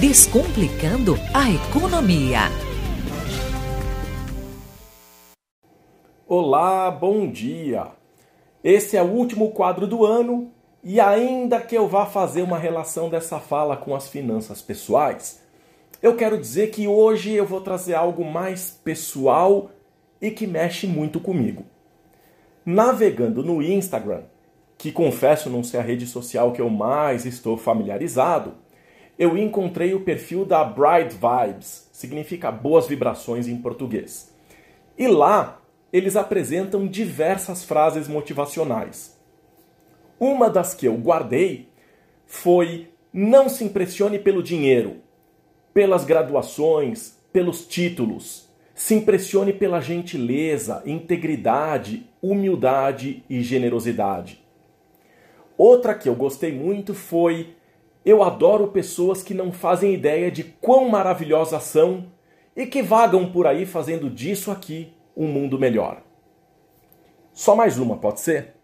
Descomplicando a Economia. Olá, bom dia! Esse é o último quadro do ano e, ainda que eu vá fazer uma relação dessa fala com as finanças pessoais, eu quero dizer que hoje eu vou trazer algo mais pessoal e que mexe muito comigo. Navegando no Instagram, que confesso não ser a rede social que eu mais estou familiarizado, eu encontrei o perfil da Bright Vibes, significa boas vibrações em português. E lá eles apresentam diversas frases motivacionais. Uma das que eu guardei foi: não se impressione pelo dinheiro, pelas graduações, pelos títulos se impressione pela gentileza, integridade, humildade e generosidade. Outra que eu gostei muito foi: Eu adoro pessoas que não fazem ideia de quão maravilhosas são e que vagam por aí fazendo disso aqui um mundo melhor. Só mais uma, pode ser?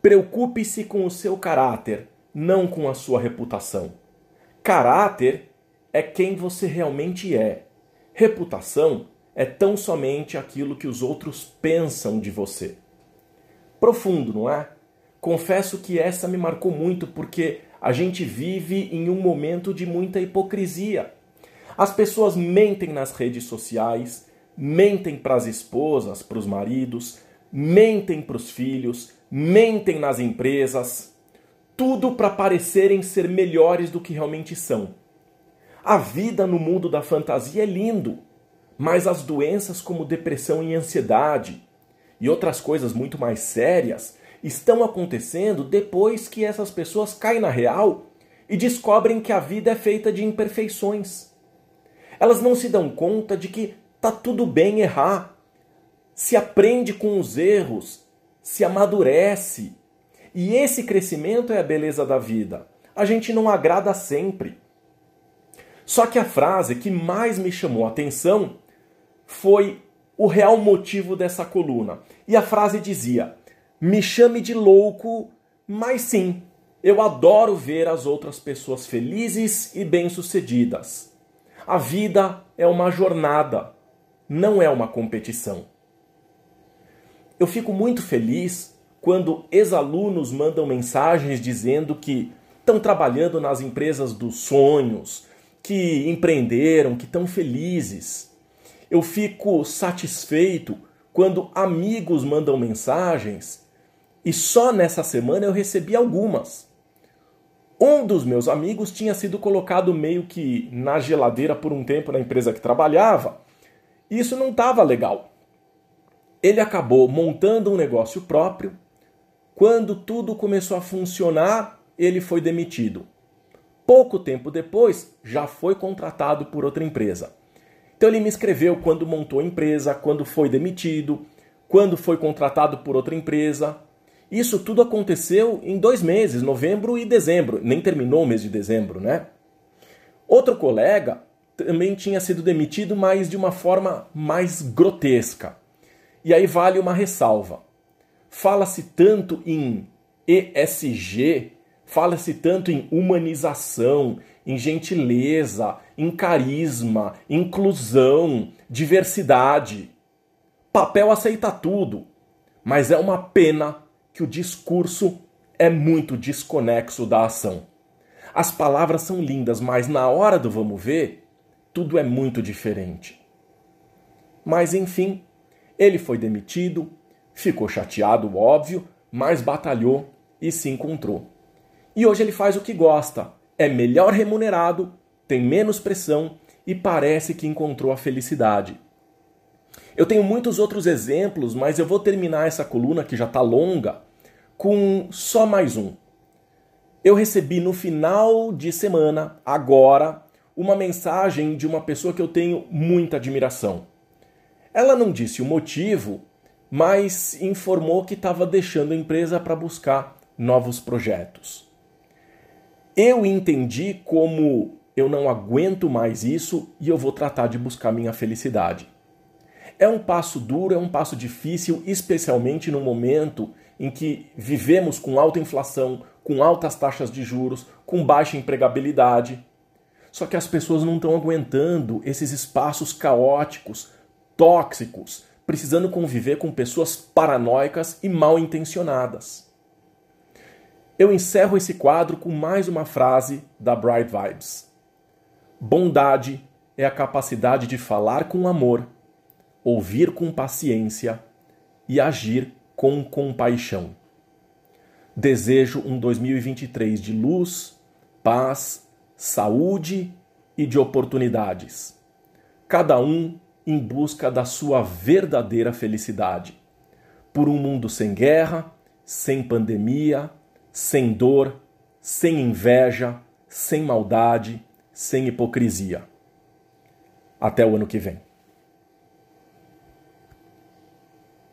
Preocupe-se com o seu caráter, não com a sua reputação. Caráter é quem você realmente é Reputação é tão somente aquilo que os outros pensam de você. Profundo, não é? Confesso que essa me marcou muito porque a gente vive em um momento de muita hipocrisia. As pessoas mentem nas redes sociais, mentem para as esposas, para os maridos, mentem para os filhos, mentem nas empresas, tudo para parecerem ser melhores do que realmente são. A vida no mundo da fantasia é lindo, mas as doenças como depressão e ansiedade e outras coisas muito mais sérias estão acontecendo depois que essas pessoas caem na real e descobrem que a vida é feita de imperfeições. Elas não se dão conta de que tá tudo bem errar. Se aprende com os erros, se amadurece. E esse crescimento é a beleza da vida. A gente não agrada sempre. Só que a frase que mais me chamou a atenção foi o real motivo dessa coluna. E a frase dizia: Me chame de louco, mas sim, eu adoro ver as outras pessoas felizes e bem-sucedidas. A vida é uma jornada, não é uma competição. Eu fico muito feliz quando ex-alunos mandam mensagens dizendo que estão trabalhando nas empresas dos sonhos, que empreenderam, que estão felizes. Eu fico satisfeito quando amigos mandam mensagens e só nessa semana eu recebi algumas. Um dos meus amigos tinha sido colocado meio que na geladeira por um tempo na empresa que trabalhava. E isso não estava legal. Ele acabou montando um negócio próprio. Quando tudo começou a funcionar, ele foi demitido. Pouco tempo depois, já foi contratado por outra empresa. Então ele me escreveu quando montou a empresa, quando foi demitido, quando foi contratado por outra empresa. Isso tudo aconteceu em dois meses, novembro e dezembro. Nem terminou o mês de dezembro, né? Outro colega também tinha sido demitido, mas de uma forma mais grotesca. E aí vale uma ressalva. Fala-se tanto em ESG Fala-se tanto em humanização, em gentileza, em carisma, inclusão, diversidade. Papel aceita tudo, mas é uma pena que o discurso é muito desconexo da ação. As palavras são lindas, mas na hora do vamos ver, tudo é muito diferente. Mas enfim, ele foi demitido, ficou chateado, óbvio, mas batalhou e se encontrou. E hoje ele faz o que gosta, é melhor remunerado, tem menos pressão e parece que encontrou a felicidade. Eu tenho muitos outros exemplos, mas eu vou terminar essa coluna que já está longa com só mais um. Eu recebi no final de semana, agora, uma mensagem de uma pessoa que eu tenho muita admiração. Ela não disse o motivo, mas informou que estava deixando a empresa para buscar novos projetos. Eu entendi como eu não aguento mais isso e eu vou tratar de buscar minha felicidade. É um passo duro, é um passo difícil, especialmente no momento em que vivemos com alta inflação, com altas taxas de juros, com baixa empregabilidade. Só que as pessoas não estão aguentando esses espaços caóticos, tóxicos, precisando conviver com pessoas paranoicas e mal intencionadas. Eu encerro esse quadro com mais uma frase da Bright Vibes. Bondade é a capacidade de falar com amor, ouvir com paciência e agir com compaixão. Desejo um 2023 de luz, paz, saúde e de oportunidades. Cada um em busca da sua verdadeira felicidade. Por um mundo sem guerra, sem pandemia, sem dor, sem inveja, sem maldade, sem hipocrisia. Até o ano que vem.